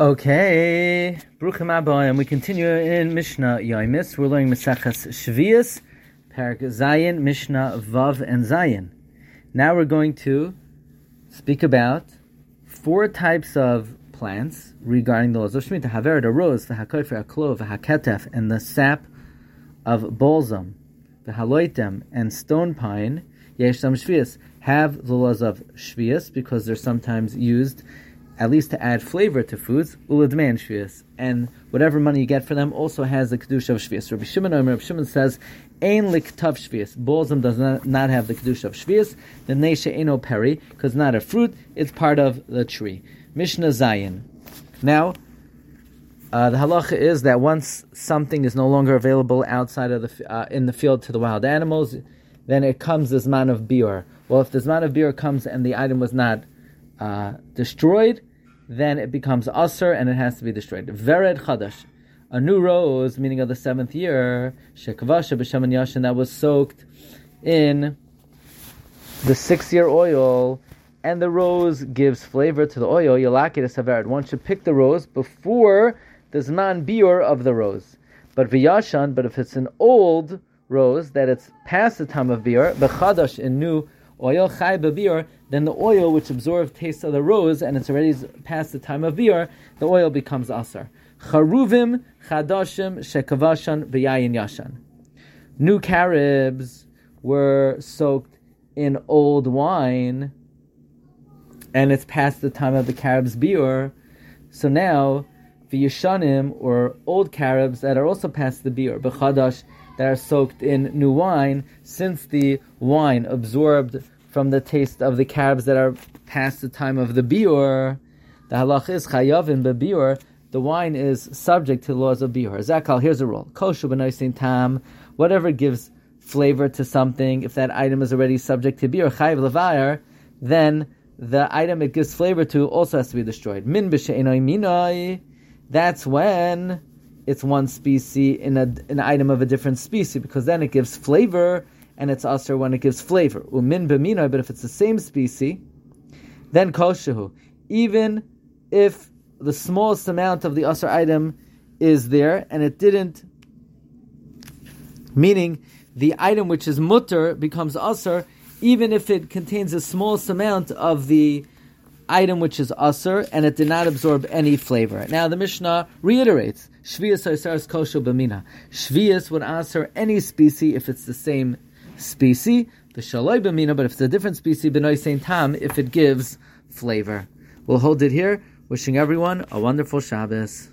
Okay, Bruchim and we continue in Mishnah Yoimis. We're learning Mesachas Shvius, Parak Zayin, Mishnah Vav, and Zayin. Now we're going to speak about four types of plants regarding the laws of Shemitah. Haver, the rose, the hakofer, a clove, the haketef, and the sap of balsam, the haloitem, and stone pine, yesh sam shvius, have the laws of shvius because they're sometimes used at least to add flavor to foods, uladman shvius, and whatever money you get for them also has the kedusha of shvius. Rabbi Shimon, Rabbi Shimon says, "Ein liktav shvius." Balsam does not, not have the kedusha of shvius. The nesha eno peri, because not a fruit; it's part of the tree. Mishnah Zayin. Now, uh, the halacha is that once something is no longer available outside of the uh, in the field to the wild animals, then it comes the man of biur. Well, if the man of biur comes and the item was not uh, destroyed, then it becomes aser and it has to be destroyed. Vered chadash, a new rose, meaning of the seventh year, shekvasha b'shaman yashin that was soaked in the six-year oil, and the rose gives flavor to the oil. Yalakit is havered. One should pick the rose before the zman biur of the rose. But v'yashan, but if it's an old rose that it's past the time of biur, b'chadash in new oil chai b'biur, then the oil which absorbs taste of the rose and it's already past the time of biur, the oil becomes asar. Charuvim chadashim shekavashan v'yayin yashan. New carobs were soaked in old wine, and it's past the time of the carob's biur. So now, the or old carobs that are also past the biur, b'chadash that are soaked in new wine, since the wine absorbed from the taste of the carobs that are past the time of the biur, the halach is chayavin bebiur, the wine is subject to laws of biur. Zakal, here's a rule. Kosher b'noisin tam, whatever gives flavor to something, if that item is already subject to biur, chayav levayar, then the item it gives flavor to also has to be destroyed. Min b'she'enoi minoi, that's when it's one species in a, an item of a different species because then it gives flavor and it's usher when it gives flavor. Umin b'minoi, but if it's the same species, then koshehu. Even if the smallest amount of the usher item is there and it didn't, meaning the item which is mutter becomes usher, even if it contains the smallest amount of the item which is usr and it did not absorb any flavor. Now the Mishnah reiterates Shvius Oisaris Kosho Bamina. Shvius would answer any species if it's the same species. The Shaloi Bamina, but if it's a different species, Benoy Saint Tam, if it gives flavor. We'll hold it here. Wishing everyone a wonderful Shabbos.